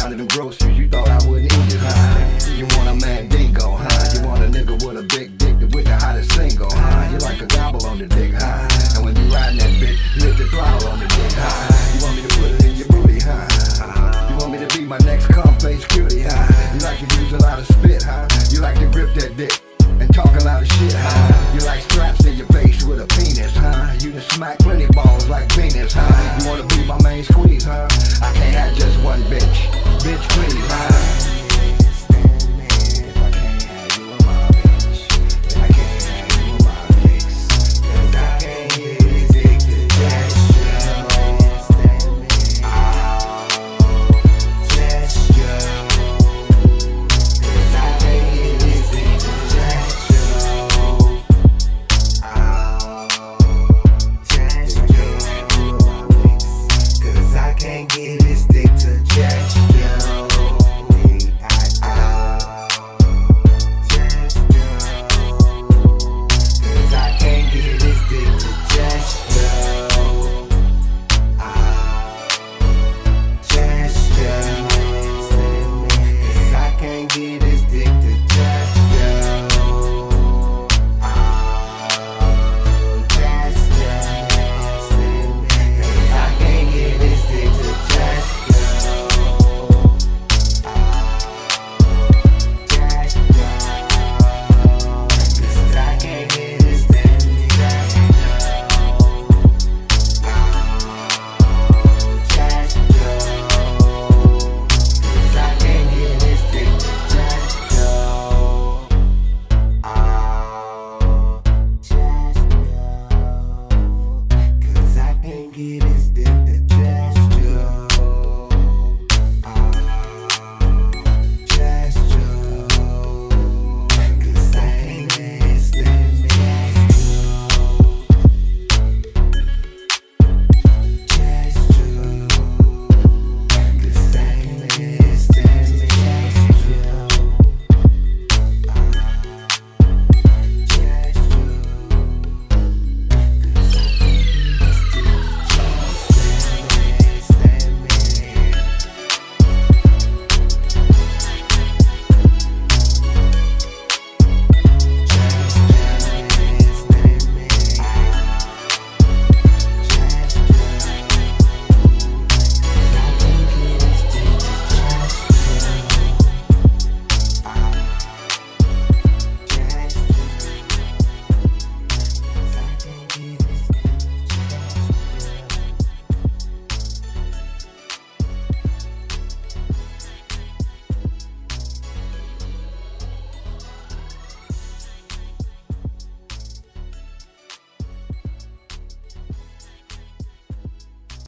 down to them groceries, you thought I wouldn't eat it, huh? You want a mad dingo, huh? You want a nigga with a big dick with the hottest single, huh? You like a gobble on the dick, huh? And when you riding that bitch, you hit the throttle on the dick, huh? You want me to put it in your booty, huh? You want me to be my next cum face cutie, huh? You like to use a lot of spit, huh? You like to grip that dick and talk a lot of shit, huh? You like straps in your face with a penis, huh? You done smack plenty balls like Venus, huh? You wanna be my main squeeze, huh?